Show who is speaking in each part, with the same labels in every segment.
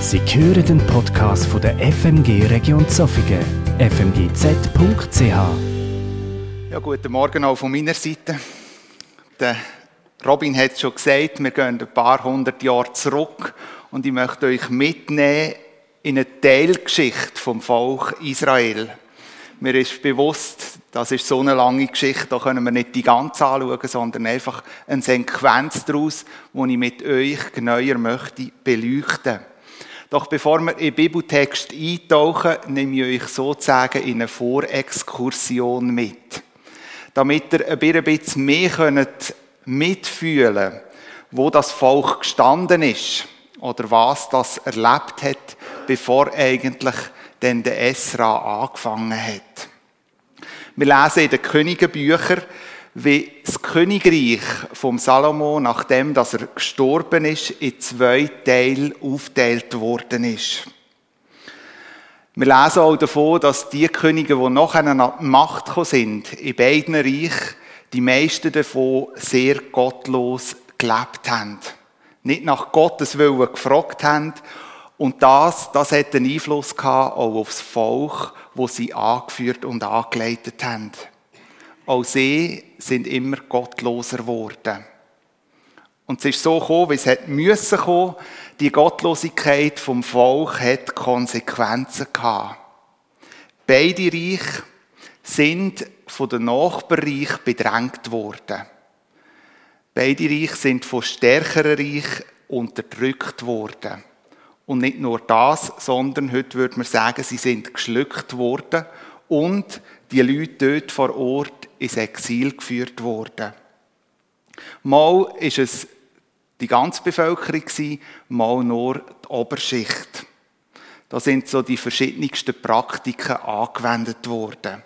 Speaker 1: Sie hören den Podcast von der FMG Region Zofingen, fmgz.ch.
Speaker 2: Ja, guten Morgen auch von meiner Seite. Der Robin hat es schon gesagt, wir gehen ein paar hundert Jahre zurück und ich möchte euch mitnehmen in eine Teilgeschichte vom Volk Israel. Mir ist bewusst, das ist so eine lange Geschichte, da können wir nicht die ganze anschauen, sondern einfach eine Sequenz daraus, die ich mit euch genauer möchte beleuchten. Doch bevor wir in den Bibeltext eintauchen, nehme ich euch sozusagen in eine Vorexkursion mit. Damit ihr ein bisschen mehr könnt mitfühlen könnt, wo das Volk gestanden ist oder was das erlebt hat, bevor eigentlich denn der Esra angefangen hat. Wir lesen in den Königenbüchern, wie das Königreich vom Salomo, nachdem dass er gestorben ist, in zwei Teile aufgeteilt worden ist. Wir lesen auch davon, dass die Könige, die nachher an die Macht gekommen sind, in beiden Reichen, die meisten davon sehr gottlos gelebt haben. Nicht nach Gottes Willen gefragt haben. Und das, das hat einen Einfluss gehabt, auch aufs Volk, wo sie angeführt und angeleitet haben. Auch sie sind immer gottloser geworden. Und es ist so gekommen, wie es hätte müssen kommen. Die Gottlosigkeit vom Volk hat Konsequenzen gehabt. Beide Reiche sind von den Nachbarreich bedrängt worden. Beide Reiche sind von stärkeren Reich unterdrückt worden. Und nicht nur das, sondern heute würde man sagen, sie sind geschluckt worden und die Leute dort vor Ort ins Exil geführt worden. Mal ist es die ganze Bevölkerung mal nur die Oberschicht. Da sind so die verschiedensten Praktiken angewendet worden.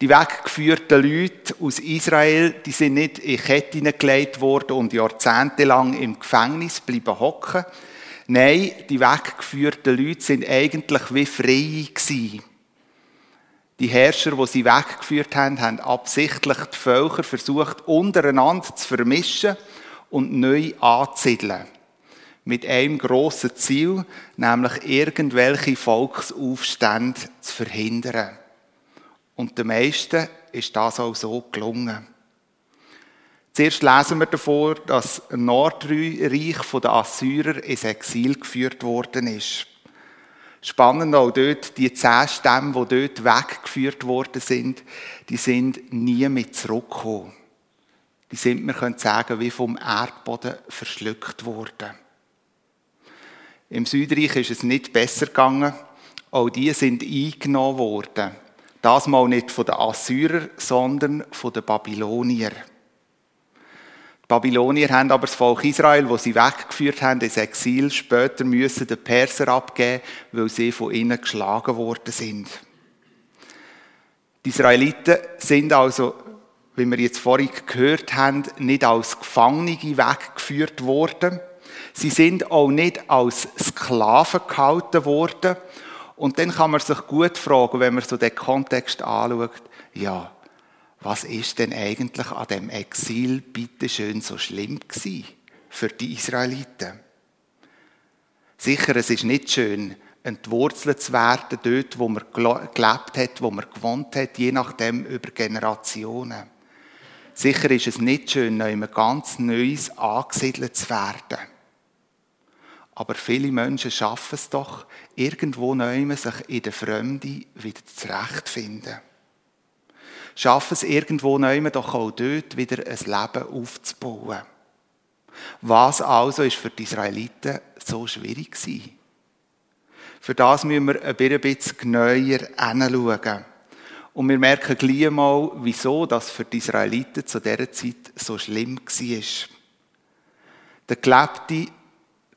Speaker 2: Die weggeführten Leute aus Israel, die sind nicht in Ketten gelegt worden und jahrzehntelang im Gefängnis bleiben hocken. Nein, die weggeführten Leute sind eigentlich wie frei gewesen. Die Herrscher, die sie weggeführt haben, haben absichtlich die Völker versucht, untereinander zu vermischen und neu anzusiedeln. Mit einem grossen Ziel, nämlich irgendwelche Volksaufstände zu verhindern. Und den meisten ist das auch so gelungen. Zuerst lesen wir davor, dass Nordreich von den Assyrern ins Exil geführt worden ist. Spannend auch dort, die zehn Stämme, die dort weggeführt worden sind, die sind nie mehr zurückgekommen. Die sind, wir können sagen, wie vom Erdboden verschluckt worden. Im Südreich ist es nicht besser gegangen. Auch die sind eingenommen worden. Das mal nicht von den Assyrern, sondern von den Babyloniern. Babylonier haben aber das Volk Israel, wo sie weggeführt haben ins Exil, später müssen den Perser abgeben, weil sie von ihnen geschlagen worden sind. Die Israeliten sind also, wie wir jetzt vorhin gehört haben, nicht als Gefangene weggeführt worden. Sie sind auch nicht als Sklaven gehalten worden. Und dann kann man sich gut fragen, wenn man so den Kontext anschaut, ja, was ist denn eigentlich an dem Exil bitteschön so schlimm gewesen für die Israeliten? Sicher, es ist nicht schön, entwurzelt zu werden dort, wo man gelebt hat, wo man gewohnt hat, je nachdem über Generationen. Sicher ist es nicht schön, neu ganz Neues angesiedelt zu werden. Aber viele Menschen schaffen es doch, irgendwo neu sich in der Fremde wieder zurechtfinden schaffen es irgendwo neu doch auch dort wieder ein Leben aufzubauen. Was also ist für die Israeliten so schwierig gewesen? Für das müssen wir ein bisschen genauer hinschauen. Und wir merken gleich mal, wieso das für die Israeliten zu dieser Zeit so schlimm war. Der gelebte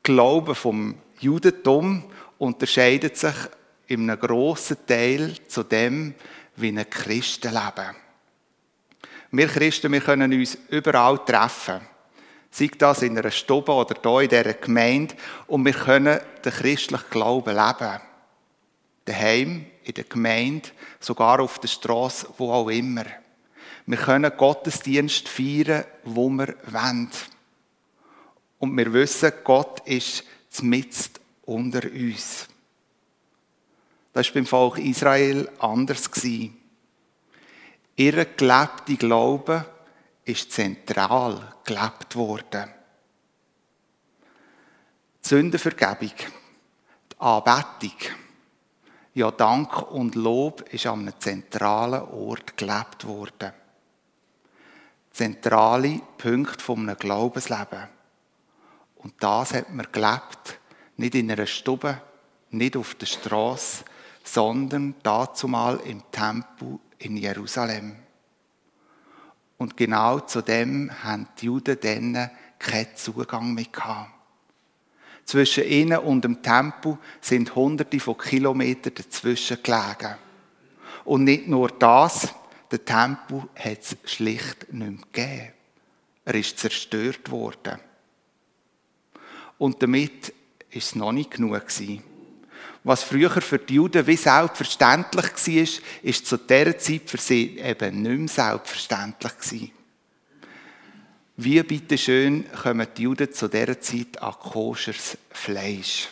Speaker 2: Glaube vom Judentum unterscheidet sich in einem grossen Teil zu dem, wie ein Christen leben. Wir Christen, wir können uns überall treffen. Sei das in einer Stube oder hier in dieser Gemeinde. Und wir können den christlichen Glauben leben. Daheim, in der Gemeinde, sogar auf der Straße, wo auch immer. Wir können Gottesdienst feiern, wo wir wollen. Und wir wissen, Gott ist mitten unter uns. Das war beim Volk Israel anders. Ihr gelebter Glaube ist zentral gelebt worden. Die Sündenvergebung, die Anbetung, ja Dank und Lob ist an einem zentralen Ort gelebt worden. Zentrale Punkte von einem Glaubensleben. Und das hat man gelebt, nicht in einer Stube, nicht auf der Straße, sondern dazumal im Tempel in Jerusalem. Und genau zu dem haben die Juden dann keinen Zugang mehr gehabt. Zwischen ihnen und dem Tempel sind hunderte von Kilometern dazwischen gelegen. Und nicht nur das, der Tempel hat es schlicht nicht mehr gegeben. Er ist zerstört worden. Und damit ist es noch nicht genug gewesen. Was früher für die Juden wie selbstverständlich war, ist zu dieser Zeit für sie eben nicht mehr selbstverständlich gewesen. Wie bitte schön kommen die Juden zu dieser Zeit an koschers Fleisch?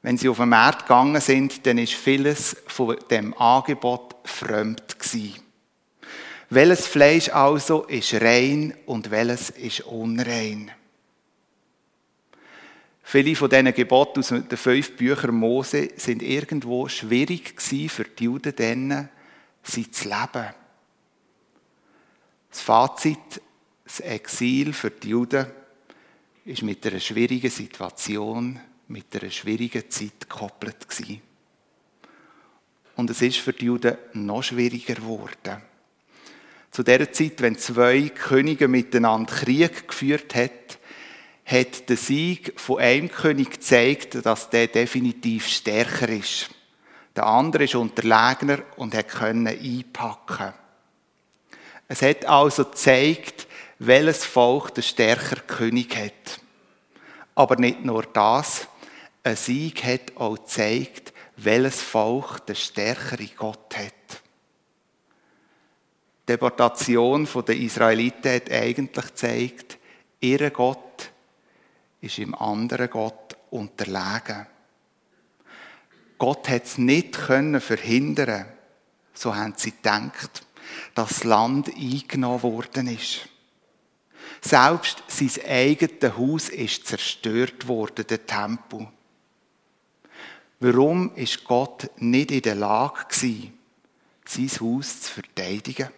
Speaker 2: Wenn sie auf den Markt gegangen sind, dann ist vieles von dem Angebot fremd gewesen. Welches Fleisch also ist rein und welches ist unrein? Viele von diesen Geboten aus den fünf Büchern Mose sind irgendwo schwierig für die Juden, denen sie zu leben. Das Fazit, das Exil für die Juden ist mit einer schwierigen Situation, mit einer schwierigen Zeit gekoppelt gewesen. Und es ist für die Juden noch schwieriger geworden. Zu der Zeit, wenn zwei Könige miteinander Krieg geführt haben, hat der Sieg von einem König gezeigt, dass der definitiv stärker ist. Der andere ist unterlegener und hat können einpacken. Es hat also gezeigt, welches Volk der stärkere König hat. Aber nicht nur das, ein Sieg hat auch gezeigt, welches Volk der stärkere Gott hat. Die Deportation der Israeliten hat eigentlich gezeigt, ihr Gott ist im anderen Gott unterlegen. Gott hat es nicht können verhindern, so haben sie gedacht, dass das Land eingenommen worden ist. Selbst sein eigenes Haus ist zerstört worden, der Tempel. Warum ist Gott nicht in der Lage gewesen, sein Haus zu verteidigen?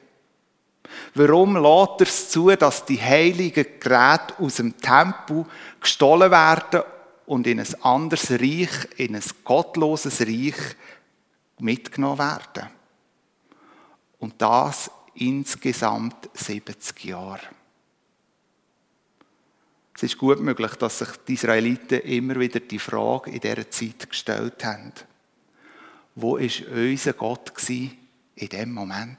Speaker 2: Warum lässt er es zu, dass die heiligen Geräte aus dem Tempel gestohlen werden und in ein anderes Reich, in ein gottloses Reich mitgenommen werden? Und das insgesamt 70 Jahre. Es ist gut möglich, dass sich die Israeliten immer wieder die Frage in dieser Zeit gestellt haben. Wo ist unser Gott in dem Moment?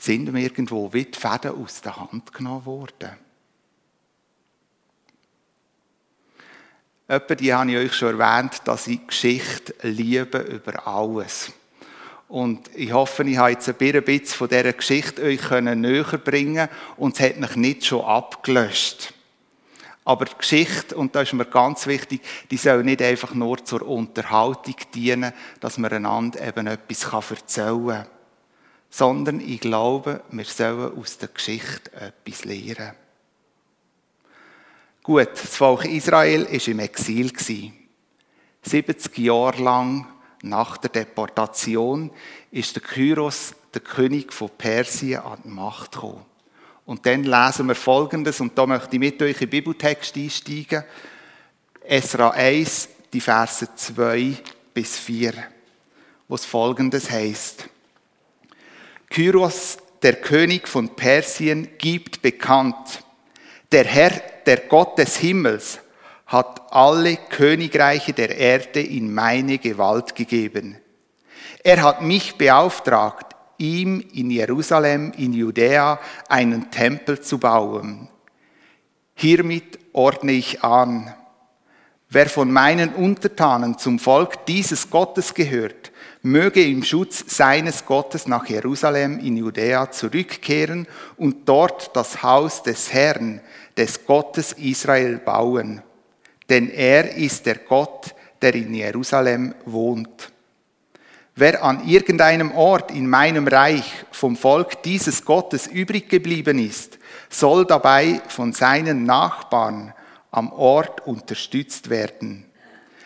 Speaker 2: Sind wir irgendwo wie die Fäden aus der Hand genommen worden. Etwa die habe ich euch schon erwähnt, dass ich Geschichte liebe über alles. Und ich hoffe, ich habe jetzt ein bisschen von dieser Geschichte euch näher bringen und es hat mich nicht schon abgelöscht. Aber die Geschichte, und das ist mir ganz wichtig, die soll nicht einfach nur zur Unterhaltung dienen, dass man einander eben etwas erzählen kann sondern ich glaube, wir sollen aus der Geschichte etwas lernen. Gut, das Volk Israel war im Exil. 70 Jahre lang nach der Deportation ist der Kyros, der König von Persien, an die Macht gekommen. Und dann lesen wir Folgendes, und da möchte ich mit euch in den Bibeltext einsteigen. Esra 1, die Verse 2 bis 4, wo es Folgendes heißt. Kyros, der König von Persien, gibt bekannt, der Herr, der Gott des Himmels, hat alle Königreiche der Erde in meine Gewalt gegeben. Er hat mich beauftragt, ihm in Jerusalem, in Judäa, einen Tempel zu bauen. Hiermit ordne ich an, wer von meinen Untertanen zum Volk dieses Gottes gehört, möge im Schutz seines Gottes nach Jerusalem in Judäa zurückkehren und dort das Haus des Herrn, des Gottes Israel bauen. denn er ist der Gott, der in Jerusalem wohnt. Wer an irgendeinem Ort in meinem Reich vom Volk dieses Gottes übrig geblieben ist, soll dabei von seinen Nachbarn am Ort unterstützt werden.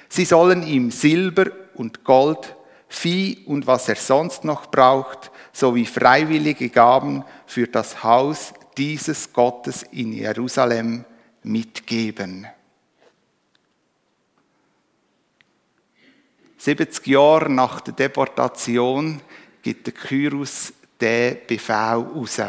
Speaker 2: Sie sollen ihm Silber und Gold, Vieh und was er sonst noch braucht, sowie freiwillige Gaben für das Haus dieses Gottes in Jerusalem mitgeben. 70 Jahre nach der Deportation gibt der Kyros den Befehl raus.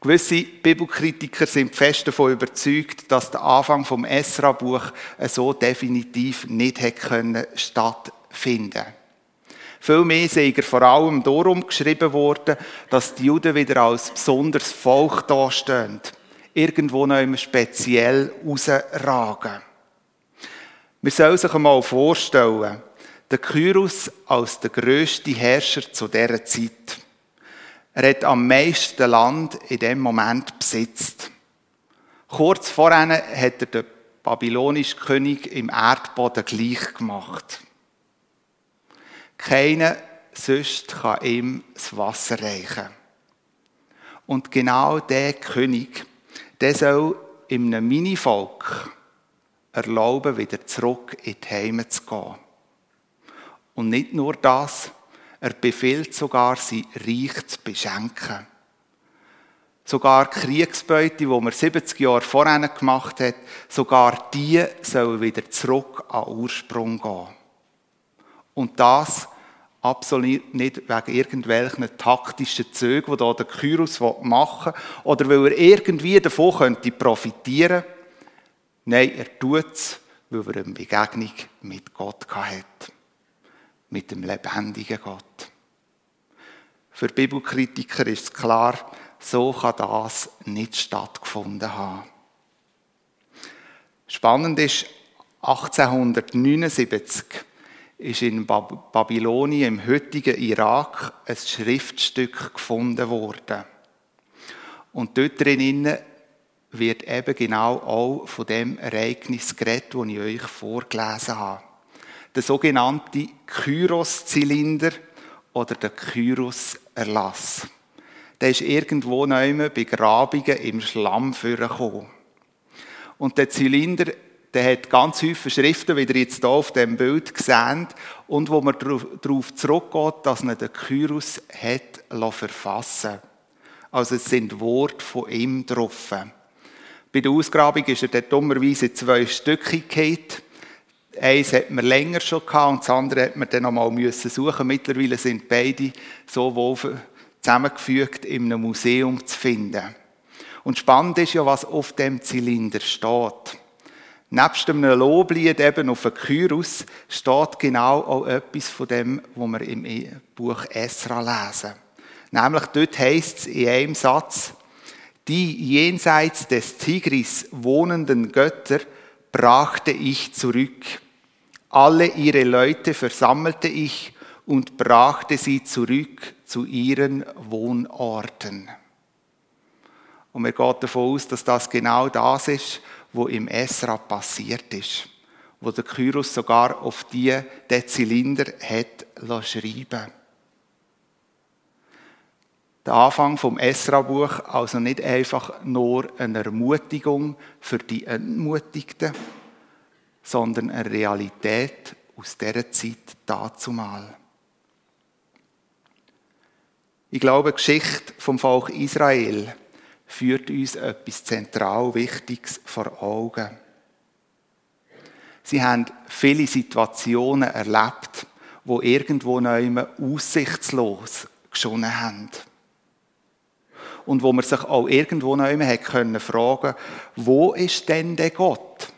Speaker 2: Gewisse Bibelkritiker sind fest davon überzeugt, dass der Anfang vom Esra-Buch so definitiv nicht hätte stattfinden können. Vielmehr sei er vor allem darum geschrieben worden, dass die Juden wieder als besonderes Volk dastehen, irgendwo noch speziell rausragen. Man soll sich einmal vorstellen, der Kyros als der grösste Herrscher zu dieser Zeit. Er hat am meisten Land in dem Moment besitzt. Kurz vorher hat er den babylonischen König im Erdboden gleich gemacht. Keiner sonst kann ihm das Wasser reichen. Und genau der König, der soll in einem Minivolk erlauben, wieder zurück in die Heime zu gehen. Und nicht nur das, er befiehlt sogar, sie reich zu beschenken. Sogar die Kriegsbeute, die man 70 Jahre vorher gemacht hat, sogar die sollen wieder zurück an Ursprung gehen. Und das absolut nicht wegen irgendwelchen taktischen Zügen, die hier der Kyros machen will, oder weil er irgendwie davon könnte profitieren könnte, Nein, er tut es, weil er eine Begegnung mit Gott hat. Mit dem lebendigen Gott. Für Bibelkritiker ist es klar, so kann das nicht stattgefunden haben. Spannend ist, 1879 ist in Babylonien, im heutigen Irak, ein Schriftstück gefunden worden. Und dort drinnen wird eben genau auch von dem Ereignis geredet, das ich euch vorgelesen habe. Der sogenannte Kyros-Zylinder oder der Kyros-Erlass. Der ist irgendwo bei Grabungen im Schlamm vorgekommen. Und der Zylinder, der hat ganz häufig Schriften, wie ihr jetzt hier auf dem Bild seht, und wo man darauf zurückgeht, dass man den Kyros hat verfassen Also es sind Worte von ihm drauf. Bei der Ausgrabung ist er dort dummerweise zwei Stücke gefallen. Eins hat man länger schon gehabt und das andere hat man dann nochmal müssen suchen. Mittlerweile sind beide so wohl zusammengefügt in einem Museum zu finden. Und spannend ist ja, was auf dem Zylinder steht. Nebst einem Loblied eben auf dem Kyros steht genau auch etwas von dem, was wir im Buch Esra lesen. Nämlich dort heißt es in einem Satz, die jenseits des Tigris wohnenden Götter brachte ich zurück. Alle ihre Leute versammelte ich und brachte sie zurück zu ihren Wohnorten. Und man geht davon aus, dass das genau das ist, wo im Esra passiert ist, wo der Kyros sogar auf die den Zylinder hat schreiben der Anfang vom Esra-Buch also nicht einfach nur eine Ermutigung für die Entmutigten, sondern eine Realität aus dieser Zeit dazumal. Ich glaube, die Geschichte vom Volk Israel führt uns etwas zentral Wichtiges vor Augen. Sie haben viele Situationen erlebt, wo irgendwo neu aussichtslos geschonnen haben und wo man sich auch irgendwo immer können fragen, wo ist denn der Gott,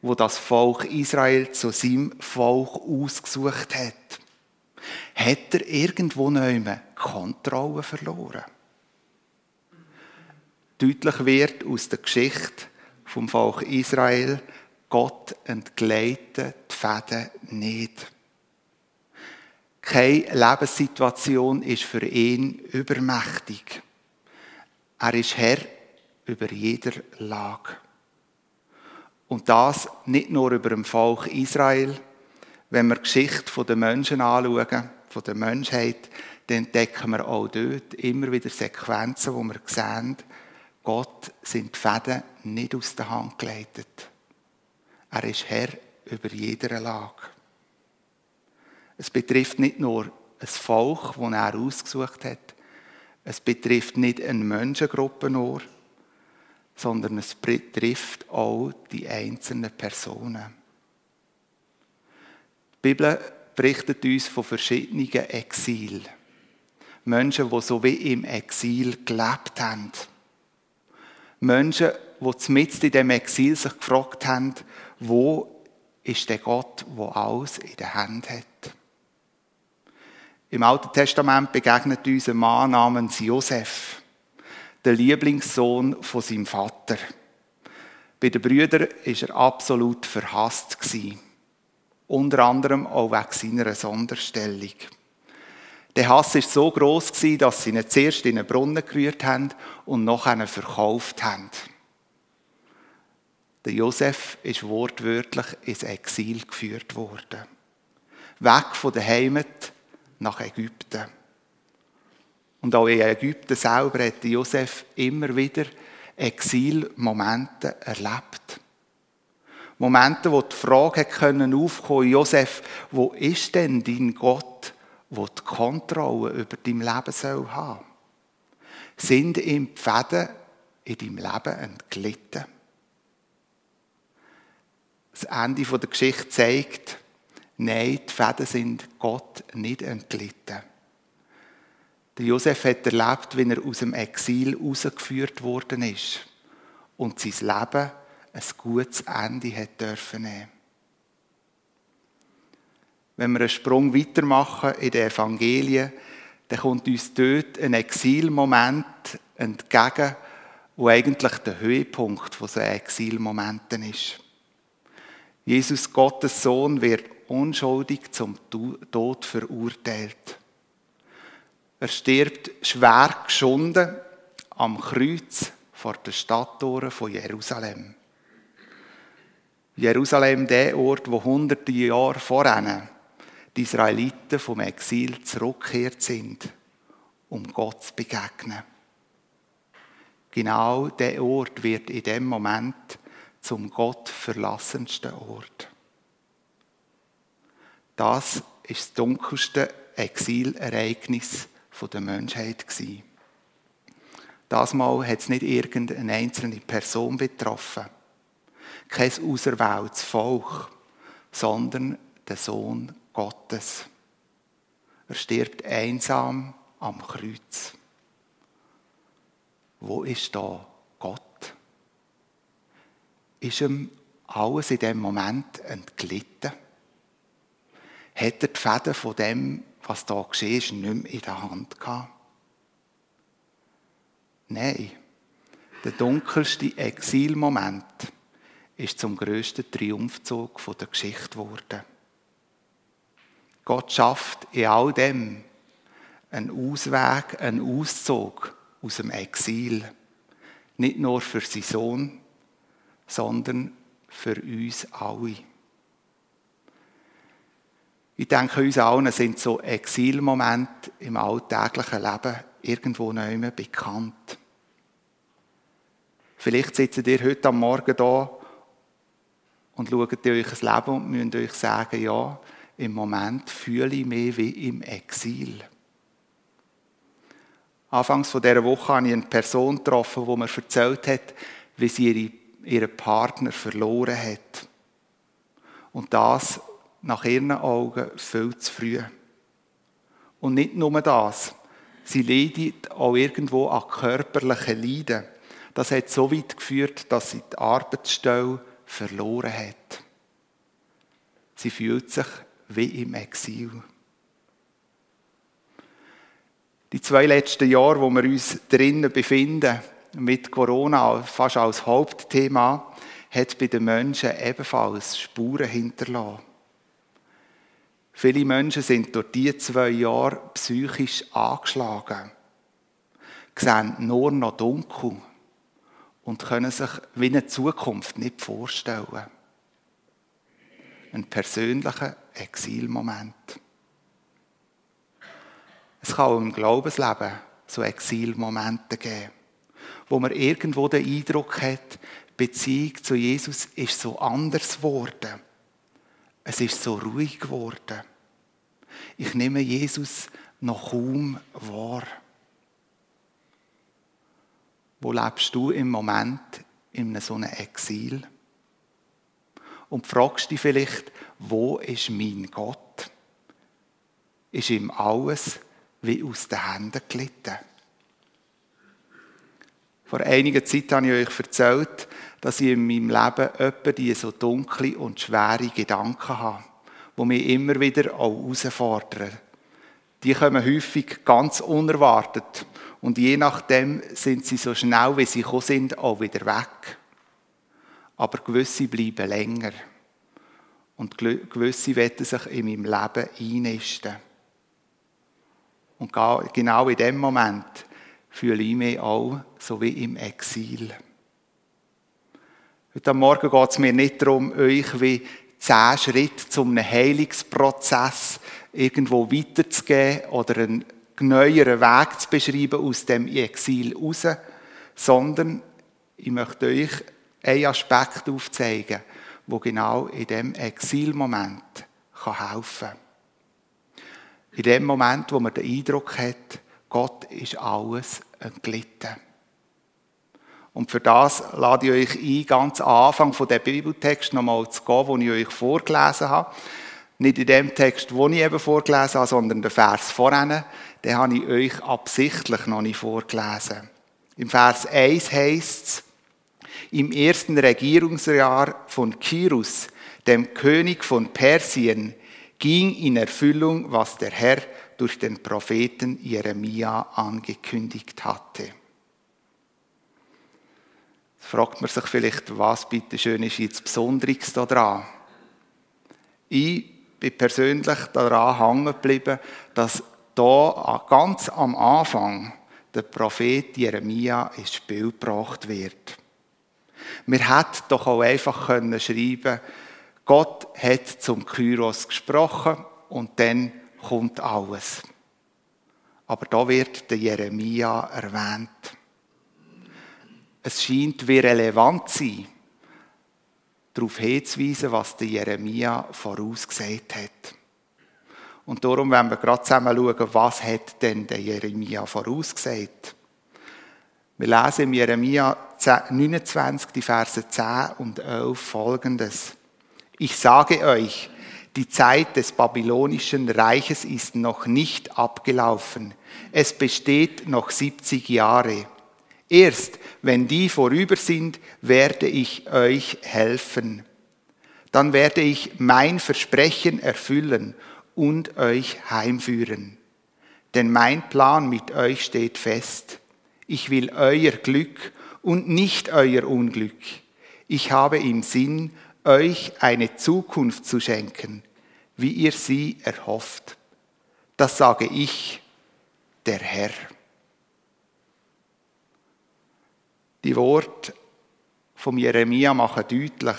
Speaker 2: wo das Volk Israel zu seinem Volk ausgesucht hat? Hat er irgendwo immer Kontrolle verloren? Deutlich wird aus der Geschichte vom Volk Israel, Gott entgleitet die Fäden nicht. Keine Lebenssituation ist für ihn übermächtig. Er ist Herr über jeder Lage. Und das nicht nur über dem Volk Israel. Wenn wir die Geschichte der Menschen anschauen, von der Menschheit, dann entdecken wir auch dort immer wieder Sequenzen, wo wir sehen, Gott sind die Fäden nicht aus der Hand geleitet. Er ist Herr über jeder Lage. Es betrifft nicht nur ein Volk, das er ausgesucht hat. Es betrifft nicht eine Menschengruppe nur, sondern es betrifft auch die einzelnen Personen. Die Bibel berichtet uns von verschiedenen Exilen. Menschen, die so wie im Exil gelebt haben. Menschen, die mitten in dem Exil sich gefragt haben, wo ist der Gott, der alles in der Hand hat. Im Alten Testament begegnet uns ein Mann namens Josef, der Lieblingssohn von seinem Vater. Bei den Brüdern war er absolut verhasst. Unter anderem auch wegen seiner Sonderstellung. Der Hass war so groß, dass sie ihn zuerst in einen Brunnen gerührt haben und nachher verkauft haben. Der Josef ist wortwörtlich ins Exil geführt worden. Weg von der Heimat nach Ägypten. Und auch in Ägypten selber hat Josef immer wieder Exilmomente erlebt. Momente, wo die Frage können aufkommen, Josef, wo ist denn dein Gott? Wo die Kontrolle über dein Leben soll haben Sind ihm die Fäden in deinem Leben entglitten? Das Ende der Geschichte zeigt, nein, die Fäden sind Gott nicht entglitten. Der Josef hat erlebt, wie er aus dem Exil rausgeführt worden ist und sein Leben ein gutes Ende hat dürfen nehmen. Wenn wir einen Sprung weitermachen in den Evangelien, dann kommt uns dort ein Exilmoment entgegen, wo eigentlich der Höhepunkt von so Exilmomenten ist. Jesus, Gottes Sohn, wird unschuldig zum Tod verurteilt. Er stirbt schwer geschunden am Kreuz vor der Stadttore von Jerusalem. Jerusalem, der Ort, wo hunderte Jahre vorher die Israeliten vom Exil zurückgekehrt sind, um Gott zu begegnen. Genau der Ort wird in dem Moment zum Gott verlassensten Ort. Das ist das dunkelste Exilereignis der Menschheit Das Mal hat es nicht irgendeine einzelne Person betroffen, kein auserwähltes Volk, sondern der Sohn Gottes. Er stirbt einsam am Kreuz. Wo ist da Gott? Ist ihm alles in dem Moment entglitten? Hat er die Fäden von dem, was da geschehen ist, nicht mehr in der Hand gehabt? Nein. Der dunkelste Exilmoment ist zum größten Triumphzug der Geschichte geworden. Gott schafft in all dem einen Ausweg, einen Auszug aus dem Exil. Nicht nur für seinen Sohn, sondern für uns alle. Ich denke, uns allen sind so Exilmomente im alltäglichen Leben irgendwo mehr bekannt. Vielleicht sitzt ihr heute am Morgen da und schaut euch das Leben und müsst euch sagen, ja, im Moment fühle ich mich wie im Exil. Anfangs von dieser Woche habe ich eine Person getroffen, die mir erzählt hat, wie sie ihren Partner verloren hat. Und das nach ihren Augen viel zu früh. Und nicht nur das. Sie leidet auch irgendwo an körperlichen Leiden. Das hat so weit geführt, dass sie die Arbeitsstelle verloren hat. Sie fühlt sich wie im Exil. Die zwei letzten Jahre, wo wir uns drinnen befinden, mit Corona fast als Hauptthema, hat bei den Menschen ebenfalls Spuren hinterlassen. Viele Menschen sind durch diese zwei Jahre psychisch angeschlagen, sehen nur noch dunkel und können sich wie eine Zukunft nicht vorstellen. Ein persönlicher Exilmoment. Es kann auch im Glaubensleben so Exilmomente geben, wo man irgendwo den Eindruck hat, Beziehung zu Jesus ist so anders geworden. Es ist so ruhig geworden. Ich nehme Jesus noch kaum wahr. Wo lebst du im Moment in so einem Exil? Und fragst dich vielleicht, wo ist mein Gott? Ist ihm alles wie aus den Händen gelitten? Vor einiger Zeit habe ich euch erzählt, dass ich in meinem Leben öppe die so dunkle und schwere Gedanken habe, die mich immer wieder auch herausfordern. Die kommen häufig ganz unerwartet und je nachdem sind sie so schnell, wie sie gekommen sind, auch wieder weg. Aber gewisse bleiben länger. Und gewisse werden sich in meinem Leben einnisten. Und genau in dem Moment fühle ich mich auch so wie im Exil. Heute Morgen geht es mir nicht darum, euch wie zehn Schritte zum Heilungsprozess irgendwo weiterzugeben oder einen neueren Weg zu beschreiben aus dem Exil raus, sondern ich möchte euch einen Aspekt aufzeigen, wo genau in dem Exilmoment helfen kann. In dem Moment, wo man den Eindruck hat, Gott ist alles entglitten. Und für das lade ich euch ein, ganz am Anfang von der Bibeltext nochmal zu gehen, den ich euch vorgelesen habe. Nicht in dem Text, den ich eben vorgelesen habe, sondern den Vers vorhin. Den habe ich euch absichtlich noch nicht vorgelesen. Im Vers 1 heißt es, im ersten Regierungsjahr von Kirus, dem König von Persien, ging in Erfüllung, was der Herr durch den Propheten Jeremia angekündigt hatte fragt man sich vielleicht, was bitte schön ist jetzt Besonderes daran? Ich bin persönlich daran hängen geblieben, dass da ganz am Anfang der Prophet Jeremia ins Spiel gebracht wird. Wir hätten doch auch einfach können schreiben, Gott hat zum Kyros gesprochen und dann kommt alles. Aber da wird der Jeremia erwähnt es scheint wie relevant zu sein, darauf hinzuweisen, was der Jeremia vorausgesagt hat. Und darum werden wir gerade zusammen schauen, was hat denn der Jeremia vorausgesagt. Wir lesen im Jeremia 29, die Verse 10 und 11 folgendes. Ich sage euch, die Zeit des babylonischen Reiches ist noch nicht abgelaufen. Es besteht noch 70 Jahre. Erst wenn die vorüber sind, werde ich euch helfen. Dann werde ich mein Versprechen erfüllen und euch heimführen. Denn mein Plan mit euch steht fest. Ich will euer Glück und nicht euer Unglück. Ich habe im Sinn, euch eine Zukunft zu schenken, wie ihr sie erhofft. Das sage ich, der Herr. Die Worte vom Jeremia machen deutlich,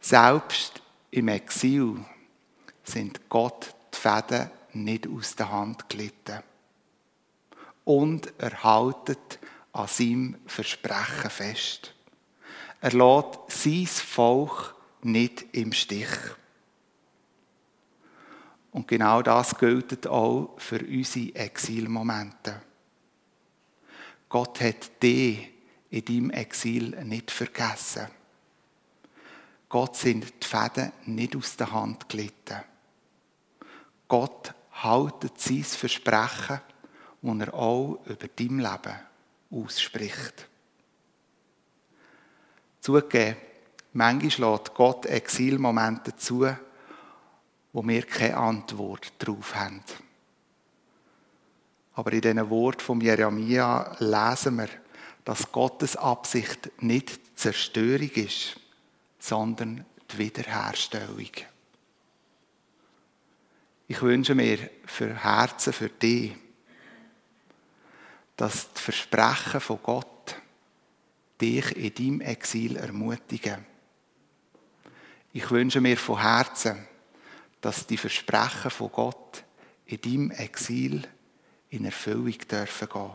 Speaker 2: selbst im Exil sind Gott die Fäden nicht aus der Hand gelitten und er haltet an seinem Versprechen fest. Er lässt sein Volk nicht im Stich. Und genau das gilt auch für unsere Exilmomente. Gott hat dich in deinem Exil nicht vergessen. Gott sind die Fäden nicht aus der Hand gelitten. Gott haltet sein Versprechen, das er auch über dein Leben ausspricht. Zugegeben, manchmal lässt Gott Exilmomente zu, wo wir keine Antwort darauf haben. Aber in diesen Wort von Jeremia lesen wir, dass Gottes Absicht nicht die Zerstörung ist, sondern die Wiederherstellung. Ich wünsche mir für Herzen, für dich, dass die Versprechen von Gott dich in deinem Exil ermutigen. Ich wünsche mir von Herzen, dass die Versprechen von Gott in deinem Exil in Erfüllung dürfen gehen.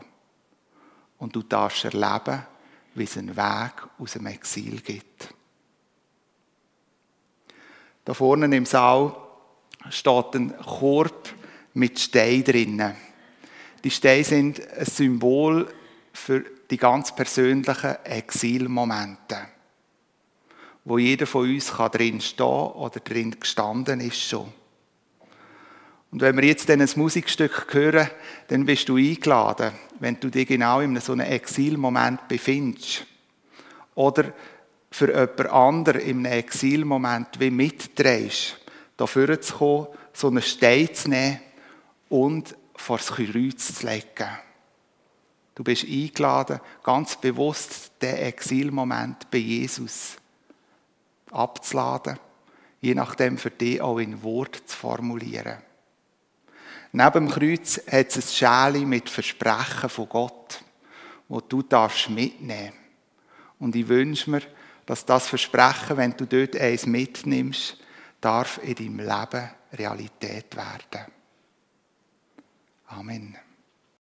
Speaker 2: Und du darfst erleben, wie es einen Weg aus dem Exil gibt. Da vorne im Saal steht ein Korb mit Steinen drinnen. Die Steine sind ein Symbol für die ganz persönlichen Exilmomente, wo jeder von uns drin stehen oder drin gestanden ist schon. Und wenn wir jetzt dann ein Musikstück hören, dann bist du eingeladen, wenn du dich genau in so einem Exilmoment befindest. Oder für jemand anderen in einem Exilmoment wie mitdrehst, dafür zu kommen, so einen Stein zu nehmen und vor das Kreuz zu legen. Du bist eingeladen, ganz bewusst den Exilmoment bei Jesus abzuladen, je nachdem für dich auch in Wort zu formulieren. Neben dem Kreuz hat es ein Schäli mit Versprechen von Gott, wo du darfst mitnehmen. Und ich wünsche mir, dass das Versprechen, wenn du dort eins mitnimmst, darf in deinem Leben Realität werden. Amen.